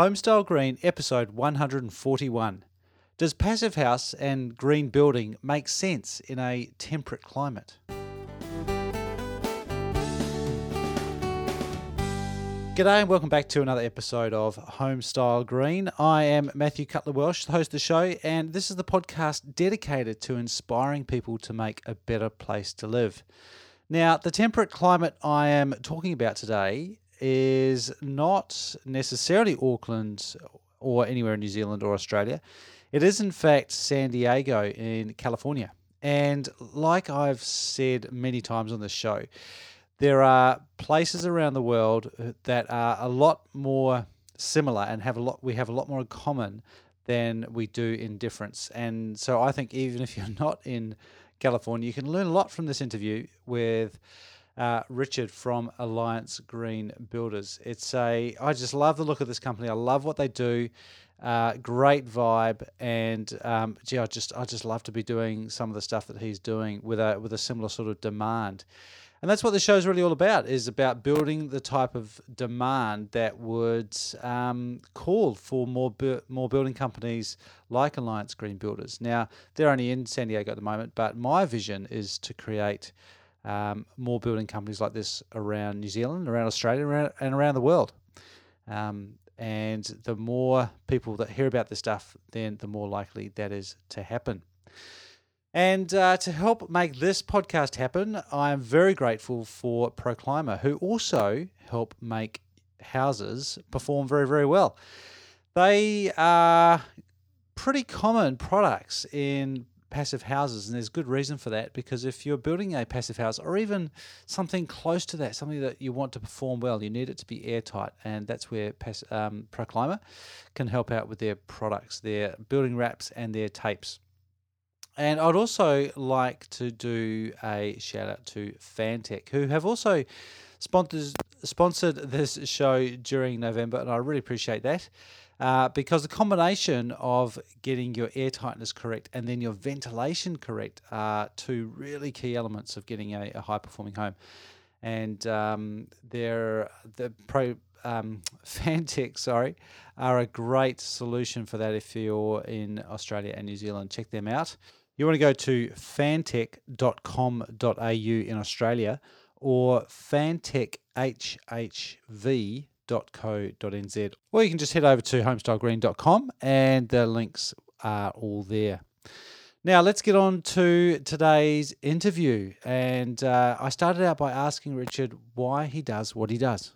Homestyle Green, episode 141. Does passive house and green building make sense in a temperate climate? G'day and welcome back to another episode of Homestyle Green. I am Matthew Cutler Welsh, the host of the show, and this is the podcast dedicated to inspiring people to make a better place to live. Now, the temperate climate I am talking about today is not necessarily Auckland or anywhere in New Zealand or Australia. It is, in fact, San Diego in California. And like I've said many times on this show, there are places around the world that are a lot more similar and have a lot we have a lot more in common than we do in difference. And so I think even if you're not in California, you can learn a lot from this interview with uh, Richard from Alliance Green Builders. It's a I just love the look of this company. I love what they do. Uh, great vibe, and um, gee, I just I just love to be doing some of the stuff that he's doing with a with a similar sort of demand. And that's what the show is really all about, is about building the type of demand that would um, call for more bu- more building companies like Alliance Green Builders. Now, they're only in San Diego at the moment, but my vision is to create um, more building companies like this around New Zealand, around Australia, around, and around the world. Um, and the more people that hear about this stuff, then the more likely that is to happen. And uh, to help make this podcast happen, I am very grateful for Proclima, who also help make houses perform very, very well. They are pretty common products in passive houses, and there's good reason for that because if you're building a passive house or even something close to that, something that you want to perform well, you need it to be airtight, and that's where Pass- um, Proclima can help out with their products, their building wraps, and their tapes. And I'd also like to do a shout out to Fantech, who have also sponsored sponsored this show during November, and I really appreciate that uh, because the combination of getting your air tightness correct and then your ventilation correct are two really key elements of getting a, a high performing home. And um, they're the pro um, Fantech, sorry, are a great solution for that if you're in Australia and New Zealand. Check them out. You want to go to fantech.com.au in Australia or fantechhhv homestylegreen.co.nz. Or you can just head over to homestylegreen.com and the links are all there. Now, let's get on to today's interview. And uh, I started out by asking Richard why he does what he does.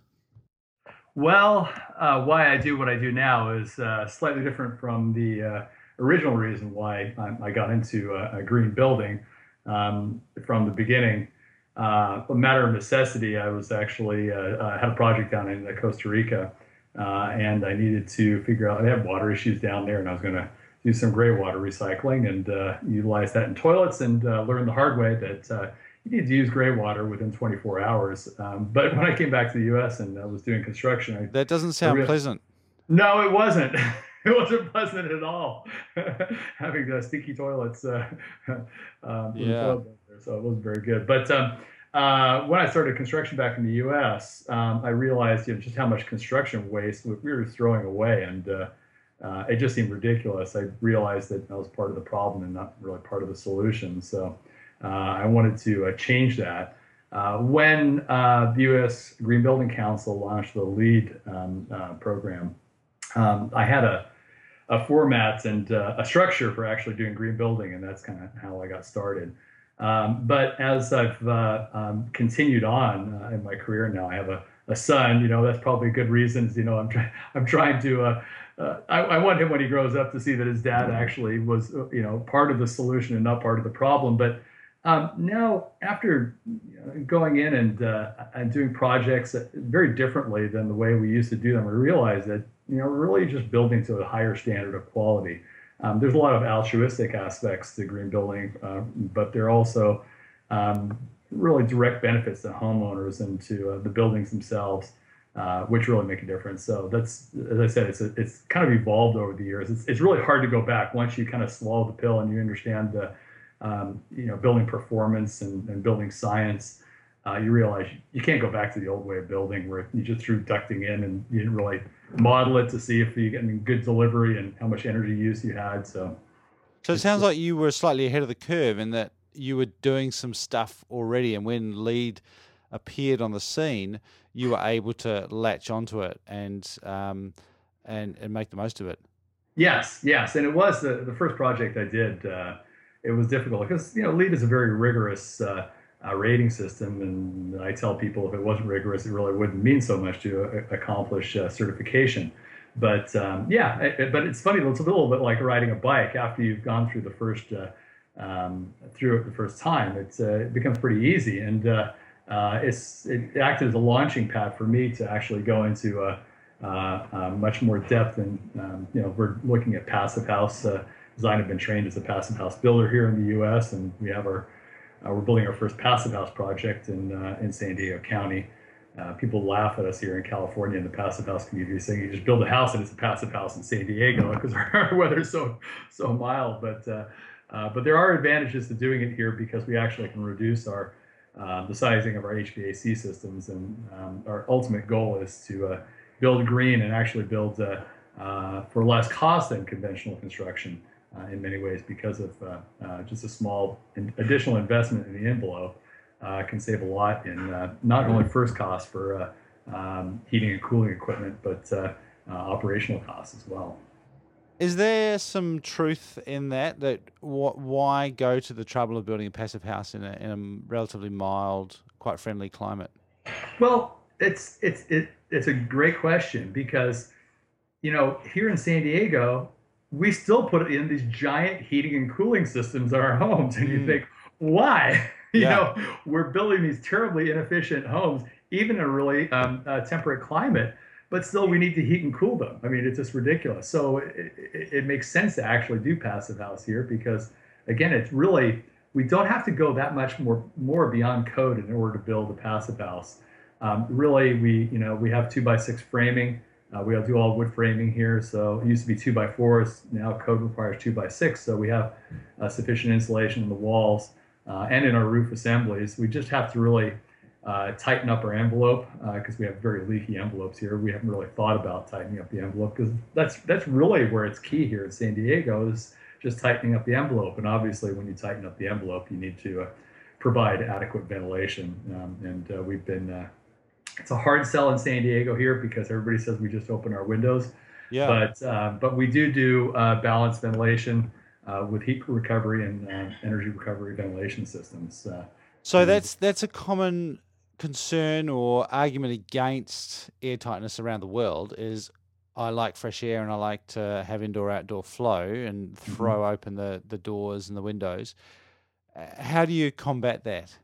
Well, uh, why I do what I do now is uh, slightly different from the uh, original reason why I, I got into a, a green building um, from the beginning uh, a matter of necessity, I was actually uh, uh, had a project down in uh, Costa Rica, uh, and I needed to figure out. I had water issues down there, and I was going to do some gray water recycling and uh, utilize that in toilets, and learn the hard way that you need to use gray water within 24 hours. Um, but when I came back to the U.S. and I was doing construction, I, that doesn't sound really, pleasant. No, it wasn't. it wasn't pleasant at all. Having the sticky toilets. Uh, um, yeah so it wasn't very good. But um, uh, when I started construction back in the U.S., um, I realized you know, just how much construction waste we were throwing away, and uh, uh, it just seemed ridiculous. I realized that I was part of the problem and not really part of the solution. So uh, I wanted to uh, change that. Uh, when the U.S. Green Building Council launched the LEED um, program, um, I had a a format and a structure for actually doing green building, and that's kind of how I got started. Um, but as I've uh, um, continued on uh, in my career now, I have a, a son. You know, that's probably good reasons. You know, I'm trying. I'm trying to. Uh, uh, I, I, want him when he grows up to see that his dad actually was, uh, you know, part of the solution and not part of the problem. But um, now, after going in and uh, and doing projects very differently than the way we used to do them, we realized that you know, we're really just building to a higher standard of quality. Um, there's a lot of altruistic aspects to green building, uh, but there are also um, really direct benefits to homeowners and to uh, the buildings themselves, uh, which really make a difference. So that's, as I said, it's a, it's kind of evolved over the years. It's, it's really hard to go back once you kind of swallow the pill and you understand the um, you know building performance and, and building science. Uh, you realize you can't go back to the old way of building where you just threw ducting in and you didn't really model it to see if you getting good delivery and how much energy use you had. So, so it sounds like you were slightly ahead of the curve in that you were doing some stuff already, and when LEED appeared on the scene, you were able to latch onto it and um, and and make the most of it. Yes, yes, and it was the the first project I did. Uh, it was difficult because you know LEED is a very rigorous uh, uh, rating system, and I tell people if it wasn't rigorous, it really wouldn't mean so much to uh, accomplish uh, certification. But um, yeah, it, but it's funny. It's a little bit like riding a bike. After you've gone through the first uh, um, through it the first time, uh, it becomes pretty easy, and it's it acted as a launching pad for me to actually go into a, much more depth. And um, you know, we're looking at passive house design. I've been trained as a passive house builder here in the U.S., and we have our uh, we're building our first passive house project in uh, in San Diego County. Uh, people laugh at us here in California in the passive house community, saying you just build a house and it's a passive house in San Diego because our weather is so so mild. But uh, uh, but there are advantages to doing it here because we actually can reduce our uh, the sizing of our HVAC systems, and um, our ultimate goal is to build green and actually build for less cost than conventional construction uh, in many ways because of uh, uh, just a small additional investment in the envelope can save a lot in not only first cost for um, heating and cooling equipment, but operational costs as well. Is there some truth in that? That wh- why go to the trouble of building a passive house in a, in a relatively mild, quite friendly climate? Well, it's it's it, it's a great question because you know here in San Diego, we still put in these giant heating and cooling systems in our homes. And you mm. think, why? you yeah. know, we're building these terribly inefficient homes, even in a really um, uh, temperate climate, but still we need to heat and cool them. I mean, it's just ridiculous. So it, it, it makes sense to actually do passive house here because, again, it's really, we don't have to go that much more, more beyond code in order to build a passive house. Um, really, we, you know, we have two by six framing. Uh, we do all wood framing here, so it used to be two by fours. Now code requires two by six, so we have uh, sufficient insulation in the walls uh, and in our roof assemblies. We just have to really uh, tighten up our envelope because uh, we have very leaky envelopes here. We haven't really thought about tightening up the envelope because that's that's really where it's key here in San Diego is just tightening up the envelope. And obviously, when you tighten up the envelope, you need to uh, provide adequate ventilation. Um, and we've been it's a hard sell in San Diego here because everybody says we just open our windows. Yeah. But uh, but we do do uh, balanced ventilation uh, with heat recovery and uh, energy recovery ventilation systems. Uh, so that's that's a common concern or argument against air tightness around the world is I like fresh air and I like to have indoor outdoor flow and mm-hmm. throw mm-hmm. open the, the doors and the windows. How do you combat that?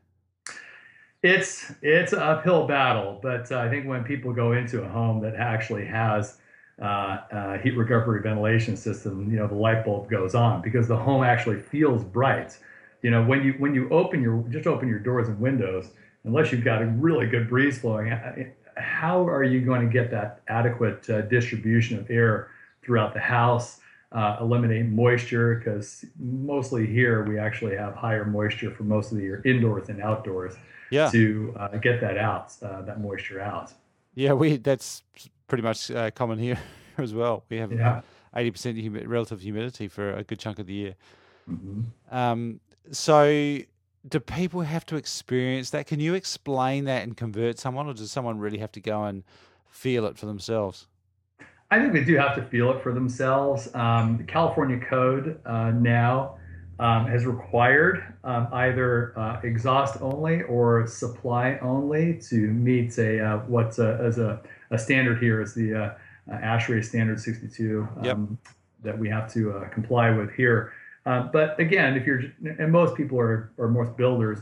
It's it's an uphill battle, but uh, I think when people go into a home that actually has uh, uh, heat recovery ventilation system, you know, the light bulb goes on because the home actually feels bright. You know, when you when you open your just open your doors and windows, unless you've got a really good breeze flowing, how are you going to get that adequate uh, distribution of air throughout the house? Uh, eliminate moisture because mostly here we actually have higher moisture for most of the year indoors and outdoors yeah. to uh, get that out, uh, that moisture out. Yeah, we that's pretty much uh, common here as well. We have eighty percent humi- relative humidity for a good chunk of the year. Mm-hmm. Um, so, do people have to experience that? Can you explain that and convert someone, or does someone really have to go and feel it for themselves? I think they do have to feel it for themselves. Um, the California Code uh, now um, has required um, either uh, exhaust only or supply only to meet a uh, what's a, as a, a, standard here is the uh, ASHRAE standard 62 um, yep. that we have to uh, comply with here. Uh, but again, if you're and most people are or most builders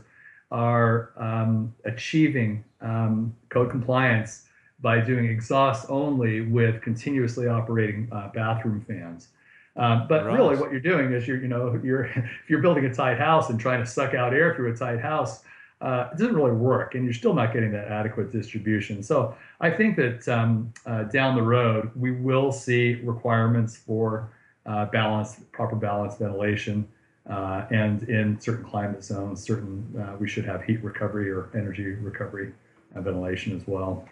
are um, achieving um, code compliance by doing exhaust only with continuously operating uh, bathroom fans. Um, but right. really, what you're doing is you're, you know, you're if you're building a tight house and trying to suck out air through a tight house, uh, it doesn't really work, and you're still not getting that adequate distribution. So I think that um, uh, down the road we will see requirements for uh, balanced, proper balanced ventilation Uh, and in certain climate zones, certain uh, we should have heat recovery or energy recovery and ventilation as well.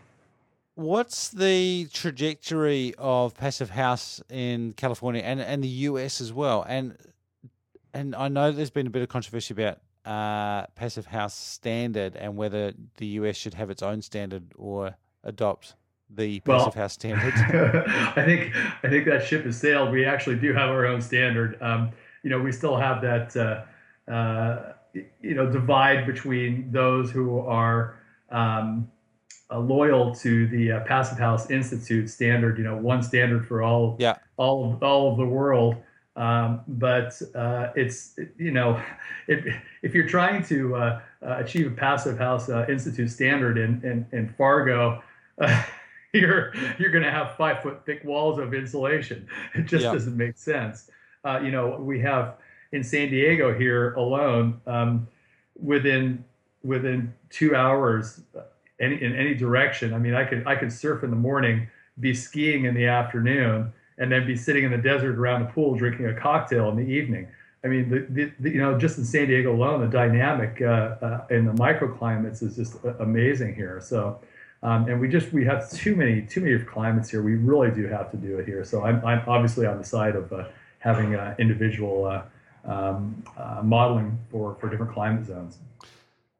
What's the trajectory of passive house in California and, and the US as well? And and I know there's been a bit of controversy about uh, passive house standard and whether the US should have its own standard or adopt the passive well, house standard. I think I think that ship has sailed. We actually do have our own standard. Um, you know, we still have that uh, uh, you know divide between those who are um, uh, loyal to the uh, Passive House Institute standard. You know, one standard for all yeah. all of all of the world. Um, but uh, it's you know, if if you're trying to uh, uh, achieve a Passive House uh, Institute standard in in, in Fargo. you're you're going to have five foot thick walls of insulation. It just yeah. doesn't make sense. you know, we have in San Diego here alone, um, within within two hours any in any direction. I mean, I could I could surf in the morning, be skiing in the afternoon, and then be sitting in the desert around the pool drinking a cocktail in the evening. I mean, the, the, the you know just in San Diego alone, the dynamic uh, uh, in the microclimates is just amazing here. So. Um, and we just we have too many too many climates here. We really do have to do it here. So I'm, I'm obviously on the side of uh, having uh, individual uh, um, uh, modeling for for different climate zones.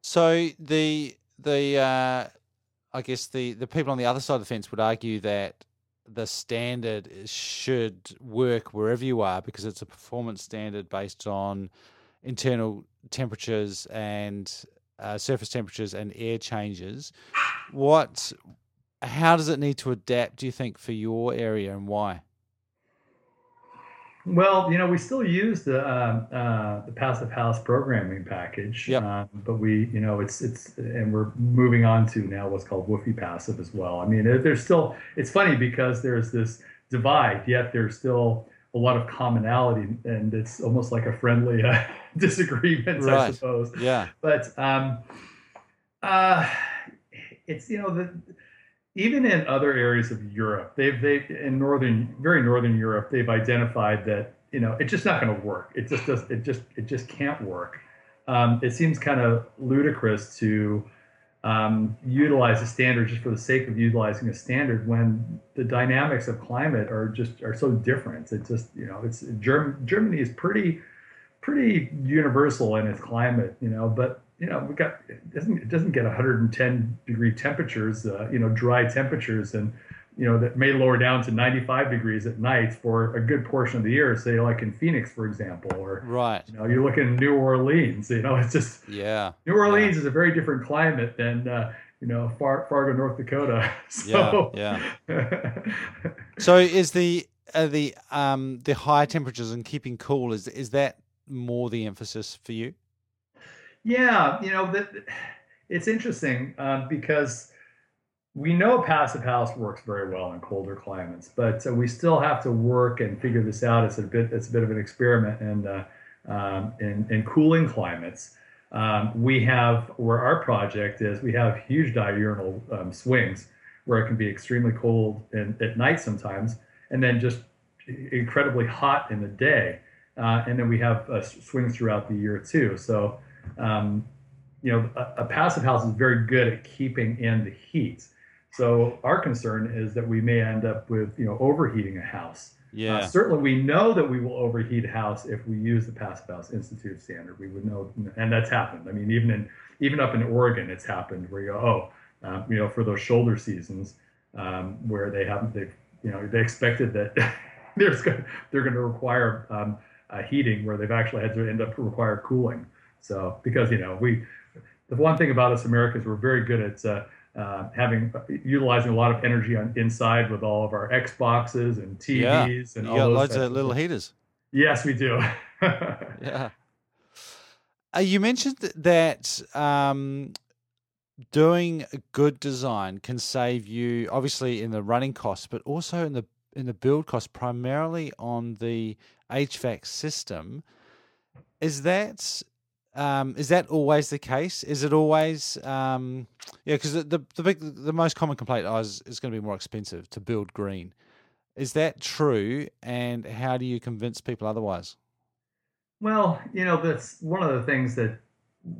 So the the uh, I guess the the people on the other side of the fence would argue that the standard should work wherever you are because it's a performance standard based on internal temperatures and uh, surface temperatures and air changes. What, how does it need to adapt? Do you think for your area and why? Well, you know, we still use the uh, uh, the passive house programming package, yep. Uh, but we, you know, it's it's and we're moving on to now what's called WUFI Passive as well. I mean, there's still it's funny because there's this divide, yet there's still a lot of commonality, and it's almost like a friendly uh, disagreement, right. I suppose. Yeah. But um, uh, it's you know the even in other areas of Europe, they've they in northern, very northern Europe, they've identified that you know it's just not going to work. It just does. It just it just can't work. Um, it seems kind of ludicrous to um, utilize a standard just for the sake of utilizing a standard when the dynamics of climate are just are so different. It just you know it's Germ- Germany is pretty pretty universal in its climate, you know, but you know, we got it doesn't it doesn't get 110 degree temperatures, uh, you know, dry temperatures, and you know that may lower down to 95 degrees at night for a good portion of the year. Say like in Phoenix, for example, or right. You know, you're looking in New Orleans. You know, it's just yeah. New Orleans yeah. is a very different climate than uh, you know Far, Fargo, North Dakota. So, yeah. yeah. so is the uh, the um the high temperatures and keeping cool is is that more the emphasis for you? Yeah, you know, that it's interesting um, because we know passive house works very well in colder climates, but uh, we still have to work and figure this out. It's a bit it's a bit of an experiment in uh, um, in, in, cooling climates. Um, we have where our project is, we have huge diurnal um, swings where it can be extremely cold at night sometimes, and then just incredibly hot in the day. Uh, and then we have uh, swings throughout the year too. So um, you know, a, a, passive house is very good at keeping in the heat. So our concern is that we may end up with, you know, overheating a house. Yeah. Uh, certainly, we know that we will overheat a house if we use the Passive House Institute standard. We would know, and that's happened. I mean, even in even up in Oregon, it's happened where you go, oh, um, you know, for those shoulder seasons um, where they haven't, they, you know, they expected that there's going, they're going to require um, uh, heating where they've actually had to end up require cooling. So because you know we, the one thing about us Americans, we're very good at uh, uh, having utilizing a lot of energy on inside with all of our Xboxes and TVs yeah. and you all got those loads of little heaters. Yes, we do. yeah. Uh, you mentioned that um, doing a good design can save you obviously in the running costs, but also in the in the build cost, primarily on the HVAC system. Is that um, is that always the case? Is it always um, yeah? Because the, the, the big the most common complaint oh, is it's going to be more expensive to build green. Is that true? And how do you convince people otherwise? Well, you know, that's one of the things that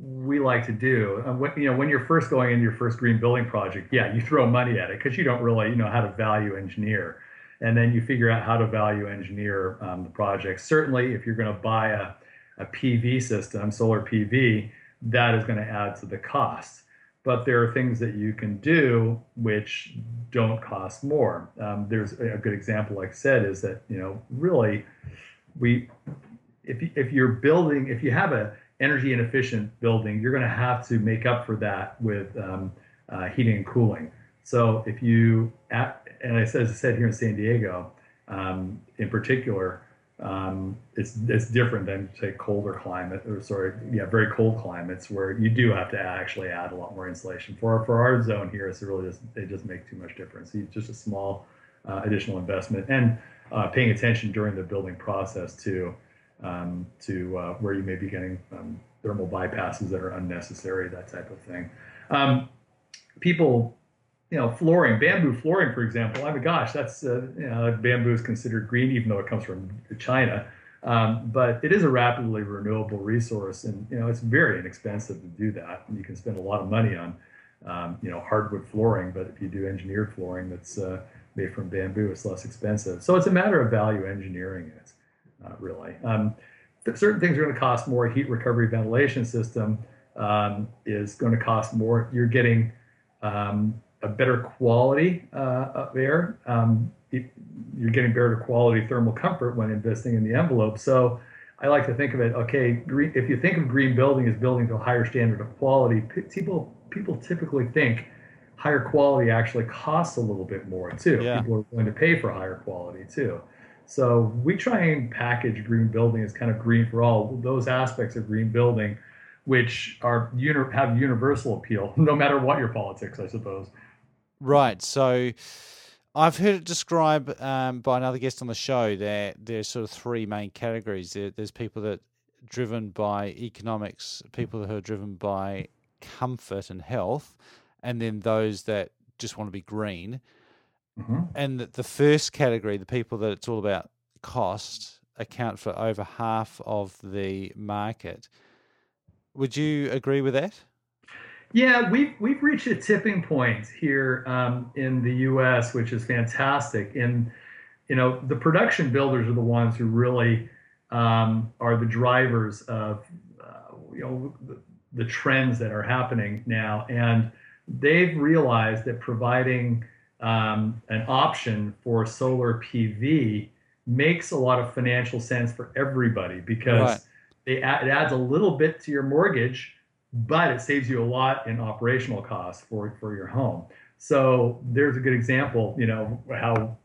we like to do. Uh, when, you know, when you're first going into your first green building project, yeah, you throw money at it because you don't really, you know, how to value engineer, and then you figure out how to value engineer um, the project. Certainly, if you're going to buy a, a PV system, solar PV, that is going to add to the cost. But there are things that you can do which don't cost more. Um, there's a good example, like I said, is that you know really we if if you're building if you have a energy inefficient building, you're going to have to make up for that with um, uh, heating and cooling. So if you, and I said, as I said here in San Diego, um, in particular, um, it's it's different than say colder climate or sorry, yeah, very cold climates where you do have to actually add a lot more insulation. For for our zone here, it's really just they just make too much difference. It's just a small uh, additional investment and uh, paying attention during the building process too um, to uh, where you may be getting um, thermal bypasses that are unnecessary, that type of thing. Um, people, you know, flooring, bamboo flooring, for example. I mean, gosh, that's uh, you know, bamboo is considered green, even though it comes from China. Um, but it is a rapidly renewable resource, and you know it's very inexpensive to do that. And you can spend a lot of money on, um, you know, hardwood flooring. But if you do engineered flooring that's uh, made from bamboo, it's less expensive. So it's a matter of value engineering it not really. Um, certain things are going to cost more. Heat recovery ventilation system um, is going to cost more. You're getting um, a better quality uh, of air. Um, you're getting better quality thermal comfort when investing in the envelope. So I like to think of it. Okay, green, if you think of green building as building to a higher standard of quality, people people typically think higher quality actually costs a little bit more too. Yeah. People are willing to pay for higher quality too. So we try and package green building as kind of green for all. Those aspects of green building, which are have universal appeal, no matter what your politics, I suppose. Right. So I've heard it described um, by another guest on the show that there's sort of three main categories. There, there's people that are driven by economics, people who are driven by comfort and health, and then those that just want to be green. Mm-hmm. And the first category, the people that it's all about cost, account for over half of the market. Would you agree with that? Yeah, we've we've reached a tipping point here um, in the U.S., which is fantastic. And you know, the production builders are the ones who really um, are the drivers of uh, you know the, the trends that are happening now, and they've realized that providing um, an option for solar PV makes a lot of financial sense for everybody because right. it, it adds a little bit to your mortgage, but it saves you a lot in operational costs for, for your home. So there's a good example, you know, how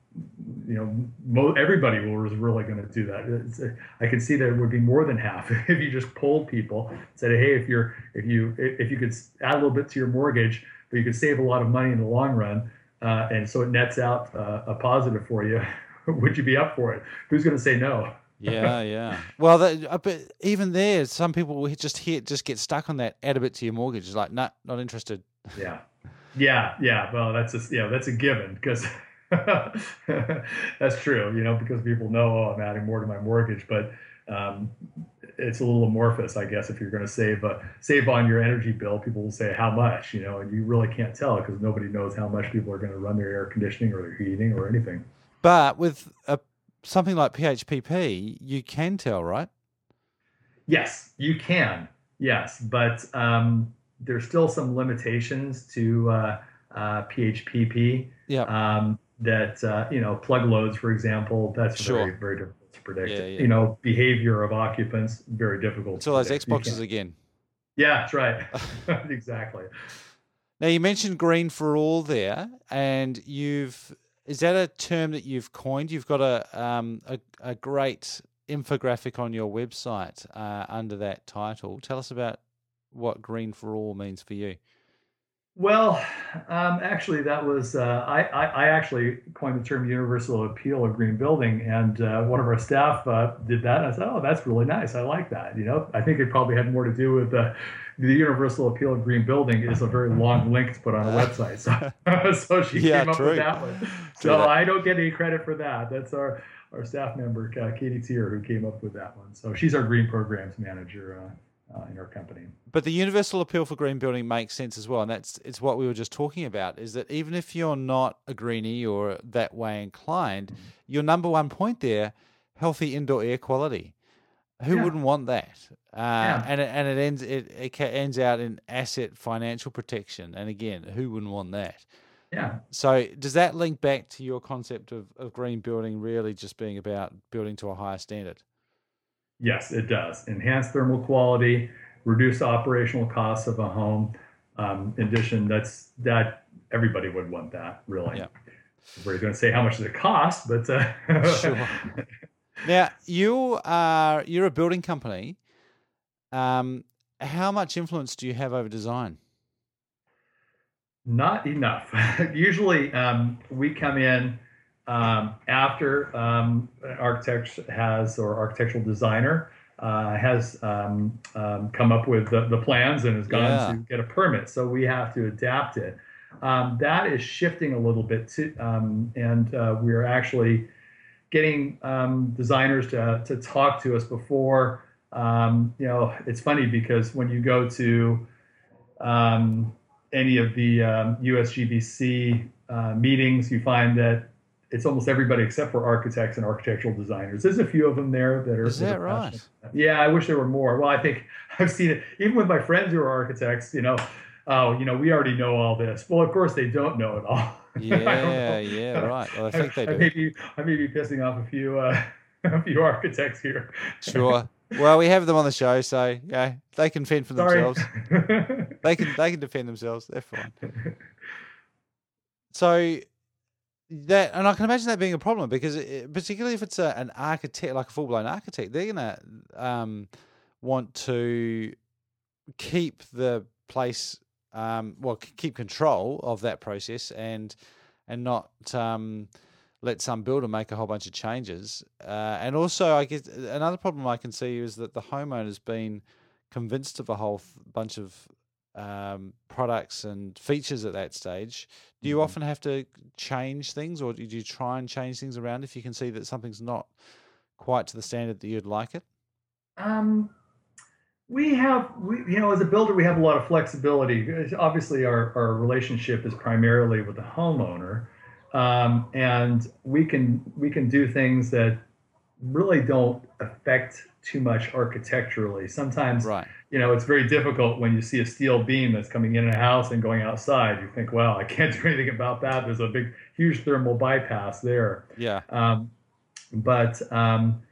you know mo- everybody was really going to do that. I could see that it would be more than half if you just polled people, said, hey, if you're if you if you could add a little bit to your mortgage, but you could save a lot of money in the long run uh, and so it nets out uh, a positive for you. Would you be up for it? Who's going to say no? Yeah, yeah. Well, that, uh, but even there, some people will just hit, just get stuck on that. Add a bit to your mortgage. It's like, nah, not interested. Yeah, yeah, yeah. Well, that's a yeah, that's a given because that's true. You know, because people know, oh, I'm adding more to my mortgage, but um, it's a little amorphous, I guess. If you're going to save uh, save on your energy bill, people will say how much, you know, and you really can't tell because nobody knows how much people are going to run their air conditioning or their heating or anything. But with a, something like PHPP, you can tell, right? Yes, you can. Yes, but um, there's still some limitations to uh, uh, PHPP. Yeah. Um, that uh, you know, plug loads, for example, that's sure. very very difficult to predict. Yeah, yeah. You know, behavior of occupants very difficult. So those Xboxes again. Yeah, that's right. exactly. Now you mentioned green for all there, and you've is that a term that you've coined? You've got a um, a, a great infographic on your website uh, under that title. Tell us about what green for all means for you. Well, um, actually, that was uh, I, I, I, actually coined the term universal appeal of green building, and uh, one of our staff uh, did that. And I said, "Oh, that's really nice. I like that." You know, I think it probably had more to do with the the universal appeal of green building is a very long link to put on a website. So, so she yeah, came up with that one. So I don't get any credit for that. That's our our staff member, uh, Katie Tier, who came up with that one. So she's our green programs manager. Uh, in our company. But the universal appeal for green building makes sense as well, and that's it's what we were just talking about. Is that even if you're not a greenie or that way inclined, mm-hmm. your number one point there, healthy indoor air quality. Who yeah. wouldn't want that? Uh, yeah. And it, and it ends it, it ends out in asset financial protection. And again, who wouldn't want that? Yeah. So does that link back to your concept of, of green building really just being about building to a higher standard? Yes, it does. Enhance thermal quality, reduce operational costs of a home. Um, in addition, that's that everybody would want that, really. Yeah. We're going to say how much does it cost, but uh, sure. Now you are you're a building company. Um, how much influence do you have over design? Not enough. Usually, um, we come in um, after um, an architect has or architectural designer uh, has um, um, come up with the, the, plans and has gone yeah. to get a permit. So we have to adapt it. Um, that is shifting a little bit too, um, and uh, we are actually getting designers to, to talk to us before. you know, it's funny because when you go to any of the USGBC uh, meetings, you find that it's almost everybody except for architects and architectural designers. There's a few of them there that are. Is that right? Yeah, I wish there were more. Well, I think I've seen it even with my friends who are architects. You know, oh, you know, we already know all this. Well, of course they don't know it all. Yeah, yeah, right. Well, I think they do. I may be, I may be pissing off a few, uh, a few architects here. Sure. Well, we have them on the show, so yeah, they can fend for Sorry. themselves. they can, they can defend themselves. They're fine. So that and I can imagine that being a problem because it, particularly if it's a, an architect like a full blown architect, they're gonna um, want to keep the place um, well keep control of that process and and not um, let some builder make a whole bunch of changes. Uh, and also, I guess another problem I can see is that the homeowner's been convinced of a whole bunch of um, products and features at that stage, do you mm-hmm. often have to change things, or do you try and change things around if you can see that something's not quite to the standard that you'd like it? Um, we have, we, you know, as a builder, we have a lot of flexibility. Obviously, our, our relationship is primarily with the homeowner, um, and we can we can do things that really don't affect too much architecturally. Sometimes, right. You know, it's very difficult when you see a steel beam that's coming in a house and going outside. You think, well, I can't do anything about that. There's a big, huge thermal bypass there. Yeah. Um, but um,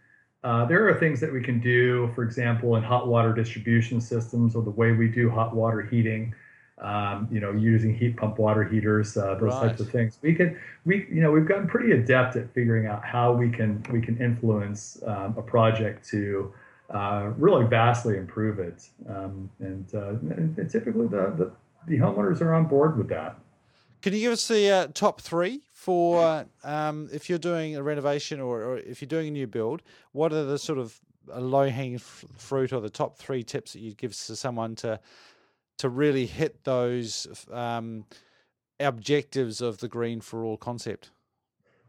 uh, there are things that we can do, for example, in hot water distribution systems or the way we do hot water heating um, you know, using heat pump water heaters, uh, those right. types of things. We can, we, you know, we've gotten pretty adept at figuring out how we can we can influence um, a project to uh, really vastly improve it. Um, and, uh, and, typically the, the, the homeowners are on board with that. Can you give us the uh, top three for um, if you're doing a renovation or, or, if you're doing a new build? What are the sort of low hanging fruit or the top three tips that you'd give to someone to to really hit those um, objectives of the green for all concept?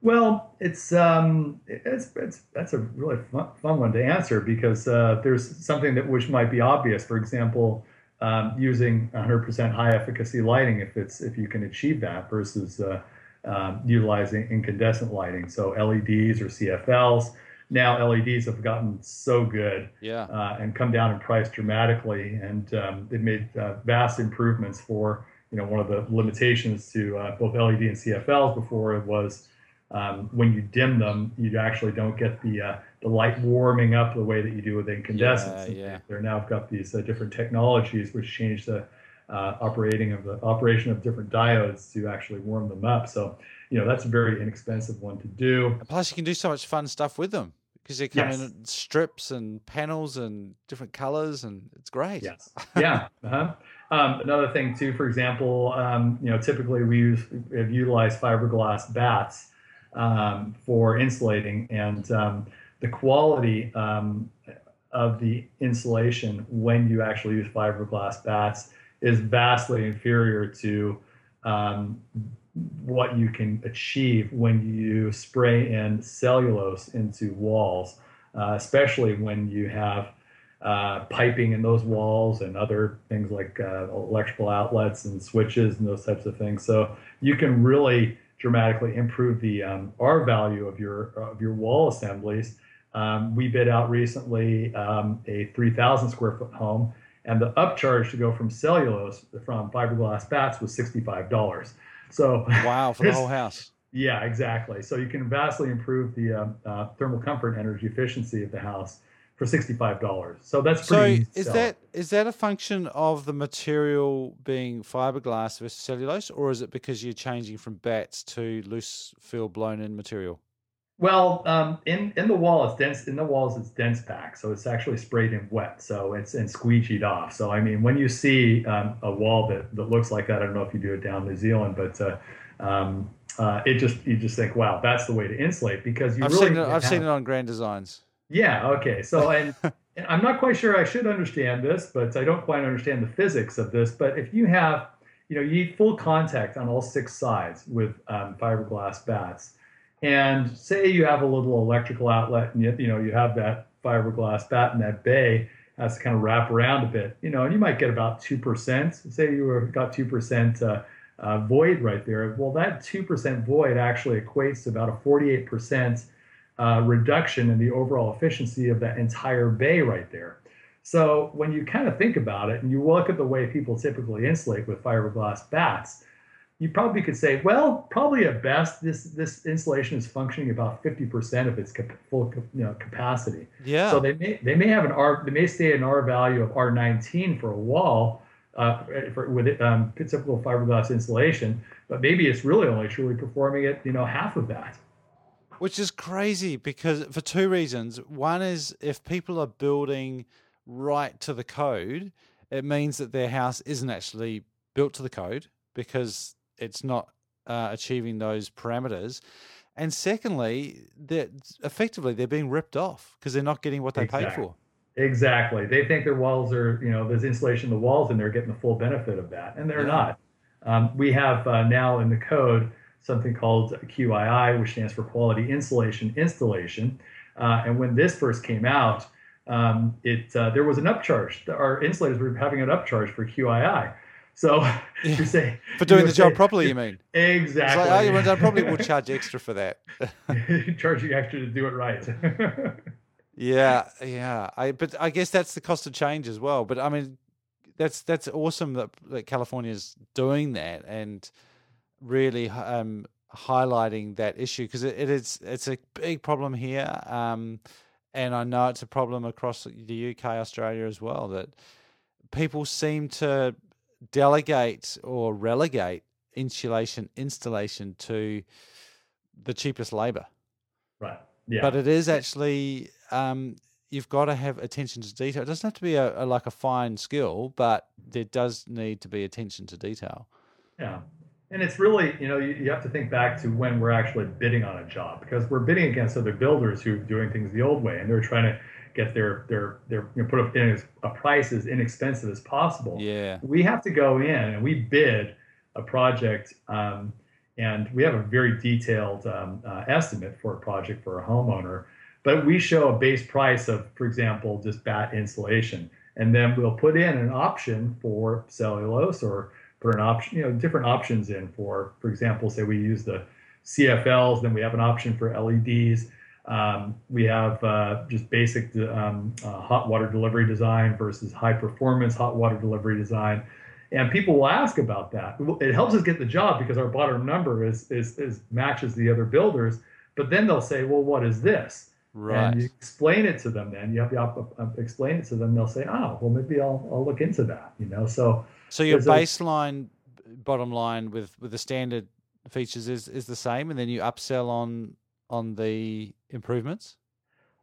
Well, it's um, it's, it's that's a really fun, fun one to answer because uh, there's something that which might be obvious. For example, um, using 100% high efficacy lighting if it's if you can achieve that versus uh, um, utilizing incandescent lighting, so LEDs or CFLs now LEDs have gotten so good yeah. uh, and come down in price dramatically, and um, they've made uh, vast improvements for you know one of the limitations to uh, both LED and CFLs before it was um, when you dim them, you actually don't get the uh, the light warming up the way that you do with incandescents. Yeah, yeah. They're now got these uh, different technologies which change the uh, operating of the operation of different diodes to actually warm them up. So you know that's a very inexpensive one to do. plus, you can do so much fun stuff with them because they come yes. in strips and panels and different colors, and it's great. Yes. Yeah. uh-huh. Um, another thing too, for example, um, you know, typically we use have utilized fiberglass bats um, for insulating, and um, the quality um, of the insulation when you actually use fiberglass bats is vastly inferior to um, what you can achieve when you spray in cellulose into walls, uh, especially when you have uh, piping in those walls and other things like uh, electrical outlets and switches and those types of things. So you can really dramatically improve the um, R value of your of your wall assemblies. Um, we bid out recently um, a 3,000 square foot home, and the upcharge to go from cellulose from fiberglass bats was $65. So wow, for the whole house. Yeah, exactly. So you can vastly improve the uh, uh, thermal comfort energy efficiency of the house for sixty-five dollars. So that's pretty. So is that is that a function of the material being fiberglass versus cellulose, or is it because you're changing from bats to loose fill blown in material? Well, um, in in the wall, it's dense. In the walls, it's dense pack, so it's actually sprayed in wet, so it's and squeegeed off. So I mean, when you see um, a wall that, that looks like that, I don't know if you do it down New Zealand, but uh, um, uh, it just you just think, wow, that's the way to insulate because you I've really. Seen it, I've seen it on Grand Designs. Yeah. Okay. So and. I'm not quite sure I should understand this, but I don't quite understand the physics of this. But if you have, you know, you need full contact on all six sides with um, fiberglass bats, and say you have a little electrical outlet and you, you know you have that fiberglass bat in that bay has to kind of wrap around a bit, you know, and you might get about 2%. Say you were, got 2% uh, uh, void right there. Well, that 2% void actually equates to about a 48% uh, reduction in the overall efficiency of that entire bay right there. So when you kind of think about it and you look at the way people typically insulate with fiberglass bats, you probably could say, well, probably at best, this this insulation is functioning about 50% of its full you know, capacity. Yeah. So they may they may have an R they may stay an R value of R19 for a wall uh, for, with um, typical fiberglass insulation, but maybe it's really only truly performing at you know half of that. Which is crazy because for two reasons. One is if people are building right to the code, it means that their house isn't actually built to the code because it's not uh, achieving those parameters. And secondly, that effectively they're being ripped off because they're not getting what they exactly. paid for. Exactly. They think their walls are, you know, there's insulation in the walls and they're getting the full benefit of that, and they're yeah. not. Um, we have uh, now in the code something called QII, which stands for Quality Insulation Installation. Uh, and when this first came out, um, it uh, there was an upcharge. Our insulators were having an upcharge for QII. So yeah. you say for doing the say, job properly, you mean? Exactly. It's like, oh, you probably will charge extra for that. Charging extra to do it right. yeah, yeah. I but I guess that's the cost of change as well. But I mean, that's that's awesome that, that California is doing that and really um, highlighting that issue because it, it is it's a big problem here. Um, and I know it's a problem across the UK, Australia as well that people seem to delegate or relegate insulation installation to the cheapest labor. Right. Yeah. But it is actually um, you've got to have attention to detail. It doesn't have to be a, a, like a fine skill, but there does need to be attention to detail. Yeah. And it's really, you know, you, you have to think back to when we're actually bidding on a job because we're bidding against other builders who are doing things the old way and they're trying to get their their their you know, put up in a price as inexpensive as possible. Yeah, we have to go in and we bid a project, um, and we have a very detailed um, uh, estimate for a project for a homeowner. But we show a base price of, for example, just bat insulation, and then we'll put in an option for cellulose or put an option, you know, different options in for, for example, say we use the CFLs, then we have an option for LEDs um, we have uh, just basic um, uh, hot water delivery design versus high performance hot water delivery design. And people will ask about that. It helps us get the job because our bottom number is, is, is matches the other builders. But then they'll say, well, what is this? Right. And you explain it to them. Then you have to explain it to them. They'll say, oh, well, maybe I'll, I'll look into that. You know, so so your baseline bottom line with with the standard features is is the same, and then you upsell on on the improvements?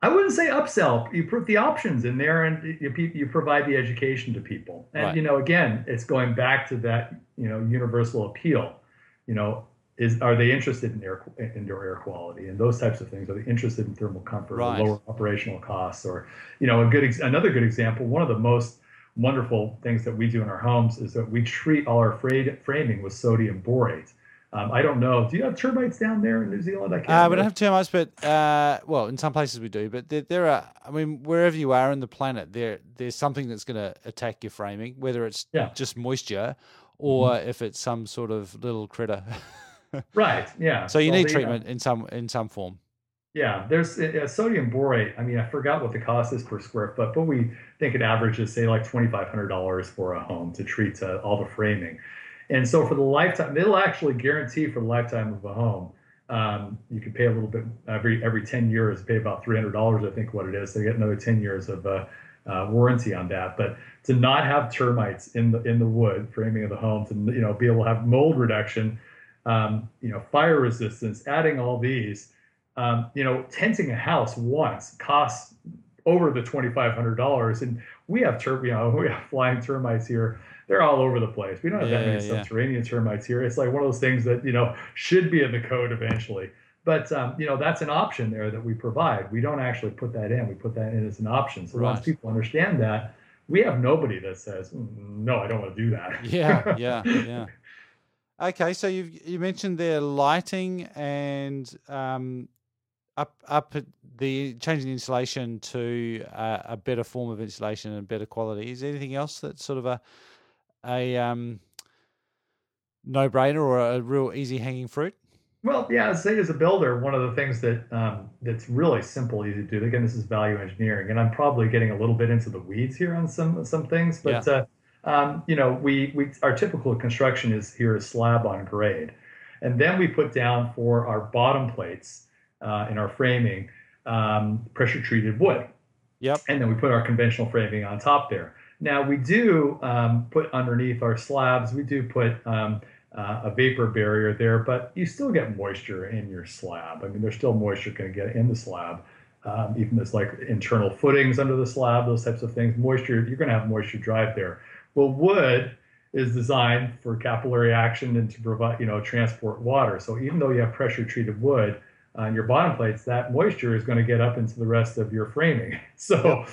I wouldn't say upsell. You put the options in there, and you, you provide the education to people. And right. you know, again, it's going back to that you know universal appeal. You know, is are they interested in air indoor air quality and those types of things? Are they interested in thermal comfort right. or lower operational costs? Or you know, a good another good example. One of the most wonderful things that we do in our homes is that we treat all our framing with sodium borate. Um, I don't know. Do you have termites down there in New Zealand? I can't. Uh, we don't have termites, but uh, well, in some places we do. But there, there, are. I mean, wherever you are in the planet, there there's something that's going to attack your framing, whether it's yeah. just moisture or mm-hmm. if it's some sort of little critter. right. Yeah. So you well, need treatment in some in some form. Yeah, there's uh, sodium borate. I mean, I forgot what the cost is per square foot, but we think it averages, say, like $2,500 for a home to treat uh, all the framing. And so for the lifetime, it'll actually guarantee for the lifetime of a home. Um, you can pay a little bit every every 10 years, pay about $300, I think what it is. They get another 10 years of uh, uh, warranty on that. But to not have termites in the in the wood framing of the home, to you know be able to have mold reduction, um, you know fire resistance, adding all these, um, you know tenting a house once costs over the $2,500, and we have ter- you know we have flying termites here they're all over the place. We don't have yeah, that many yeah. subterranean termites here. It's like one of those things that you know should be in the code eventually. But um, you know that's an option there that we provide. We don't actually put that in. We put that in as an option. So right. once people understand that, we have nobody that says, mm, "No, I don't want to do that." Yeah, yeah, yeah. Okay, so you you mentioned there lighting and um, up up the changing the insulation to uh, a better form of insulation and better quality. Is there anything else that's sort of a a um, no brainer or a real easy hanging fruit? Well, yeah, say as a builder, one of the things that um, that's really simple, easy to do. Again, this is value engineering, and I'm probably getting a little bit into the weeds here on some some things, but yeah. uh, um, you know, we we our typical construction is here is slab on grade, and then we put down for our bottom plates uh, in our framing um, pressure treated wood. Yep. And then we put our conventional framing on top there. Now we do um, put underneath our slabs, we do put um, uh, a vapor barrier there, but you still get moisture in your slab. I mean, there's still moisture going to get in the slab. Um, even there's like internal footings under the slab, those types of things. Moisture, you're going to have moisture drive there. Well, wood is designed for capillary action and to provide, you know, transport water. So even though you have pressure treated wood, on your bottom plates, that moisture is going to get up into the rest of your framing. So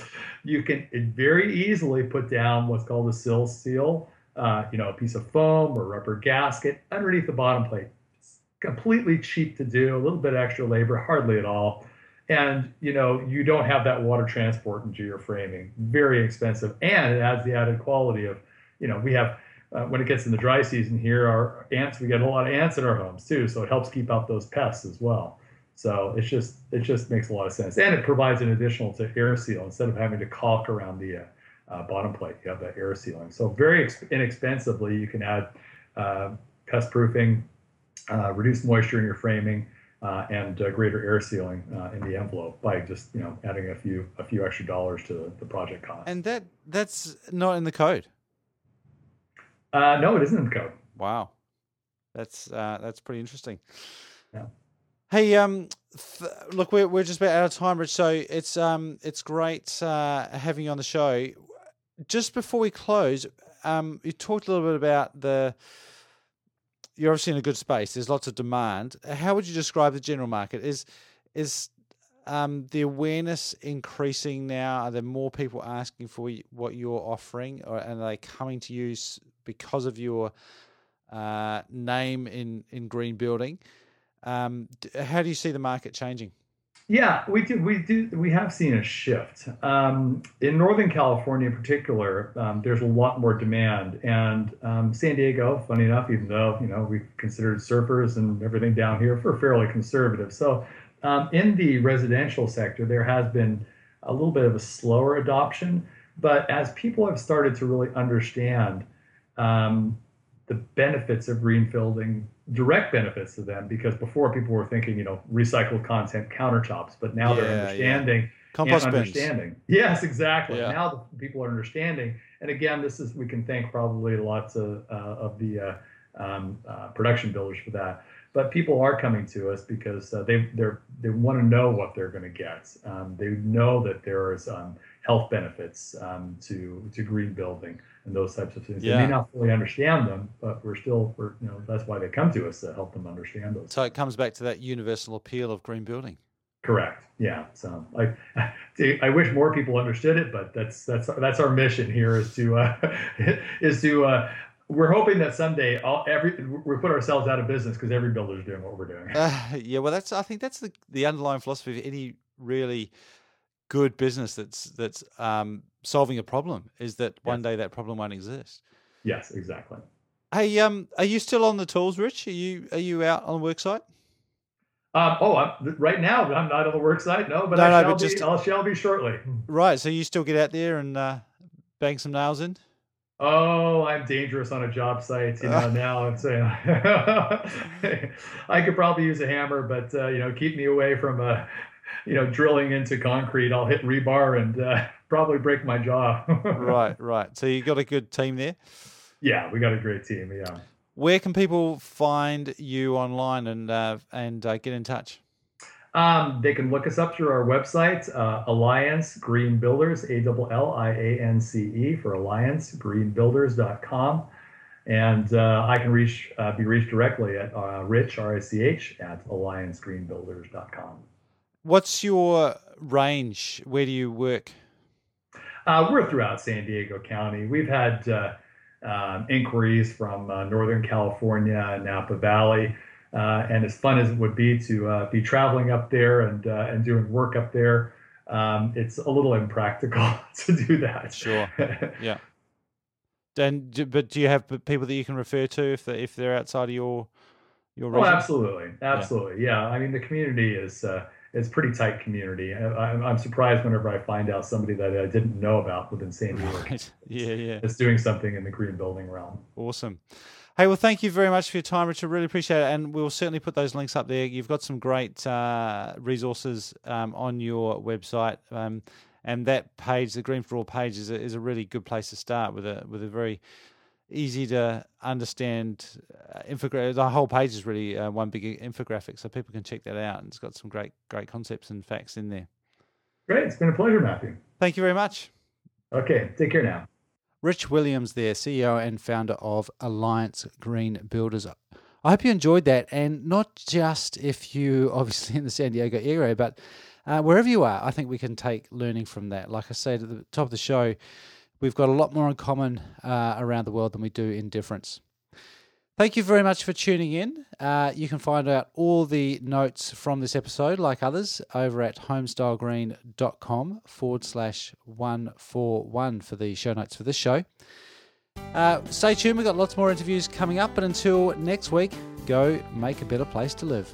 you can very easily put down what's called a sill seal, uh, you know, a piece of foam or rubber gasket underneath the bottom plate. It's completely cheap to do, a little bit extra labor, hardly at all. And you know, you don't have that water transport into your framing. Very expensive, and it adds the added quality of, you know, we have uh, when it gets in the dry season here, our ants, we get a lot of ants in our homes too, so it helps keep out those pests as well. So it's just it just makes a lot of sense, and it provides an additional to air seal instead of having to caulk around the uh, uh, bottom plate. You have that air sealing. So very ex- inexpensively, you can add uh, pest proofing, uh, reduce moisture in your framing, uh, and uh, greater air sealing in the envelope by just you know adding a few a few extra dollars to the, the project cost. And that that's not in the code. no, it isn't in the code. Wow, that's that's pretty interesting. Yeah. Hey, um, th- look, we're we're just about out of time, Rich. So it's um, it's great uh, having you on the show. Just before we close, um, you talked a little bit about the. You're obviously in a good space. There's lots of demand. How would you describe the general market? Is is um, the awareness increasing now? Are there more people asking for what you're offering, or and are they coming to you because of your uh, name in in green building? Um, how do you see the market changing? Yeah, we do. We do. We have seen a shift um, in Northern California, in particular. Um, there's a lot more demand, and um, San Diego, funny enough, even though you know we considered surfers and everything down here for fairly conservative. So, um, in the residential sector, there has been a little bit of a slower adoption, but as people have started to really understand um, the benefits of green building direct benefits to them because before people were thinking, you know, recycled content countertops, but now yeah, they're understanding. Yeah. Compost and understanding. Bins. Yes, exactly. Yeah. Now the people are understanding, and again, this is we can thank probably lots of uh, of the uh, um, uh, production builders for that. but people are coming to us because uh, they they they want to know what they're going to get. Um, they know that there is um, health benefits um, to to green building and those types of things. Yeah. They may not fully understand them, but we're still we're you know that's why they come to us to help them understand those. So it comes back to that universal appeal of green building. Correct. Yeah. So I, I wish more people understood it, but that's that's that's our mission here is to uh, is to uh, we're hoping that someday all every we put ourselves out of business because every builder is doing what we're doing. Uh, yeah. Well, that's I think that's the the underlying philosophy of any really good business that's that's um, solving a problem is that yes. one day that problem won't exist. Yes. Exactly. Hey, um, are you still on the tools, Rich? Are you are you out on the work site? Um, oh, I'm, right now I'm not on the work site, no, but no, I no, shall but be. Just, I shall be shortly. Right. So you still get out there and uh, bang some nails in. Oh, I'm dangerous on a job site. You know, now I'm saying I could probably use a hammer, but uh, you know, keep me away from uh, you know drilling into concrete. I'll hit rebar and uh, probably break my jaw. right, right. So you got a good team there. Yeah, we got a great team. Yeah. Where can people find you online and uh, and uh, get in touch? Um, they can look us up through our website, uh, Alliance Green Builders, A L L I A N C E for Alliance Greenbuilders.com. And uh, I can reach uh, be reached directly at uh, Rich R I C H at AllianceGreenbuilders.com. What's your range? Where do you work? Uh, we're throughout San Diego County. We've had uh, um, inquiries from uh, Northern California, Napa Valley. Uh, and as fun as it would be to uh, be traveling up there and uh, and doing work up there, um, it's a little impractical to do that. Sure. Yeah. And but do you have people that you can refer to if they if they're outside of your your region? Oh, absolutely, absolutely. Yeah. yeah. I mean, the community is uh, it's pretty tight community. I, am surprised whenever I find out somebody that I didn't know about within San Diego. Right. Yeah, yeah. Is doing something in the green building realm. Awesome. Hey, well, thank you very much for your time, Richard. Really appreciate it, and we'll certainly put those links up there. You've got some great uh, resources um, on your website, um, and that page, the Green for All page, is a, is a really good place to start with a with a very easy to understand uh, infographic. The whole page is really uh, one big infographic, so people can check that out. And it's got some great, great concepts and facts in there. Great, it's been a pleasure, Matthew. Thank you very much. Okay, take care now. Rich Williams, there, CEO and founder of Alliance Green Builders. I hope you enjoyed that, and not just if you obviously in the San Diego area, but uh, wherever you are. I think we can take learning from that. Like I said at the top of the show We've got a lot more in common uh, around the world than we do in difference. Thank you very much for tuning in. Uh, you can find out all the notes from this episode, like others, over at homestylegreen.com forward slash 141 for the show notes for this show. Uh, stay tuned, we've got lots more interviews coming up, but until next week, go make a better place to live.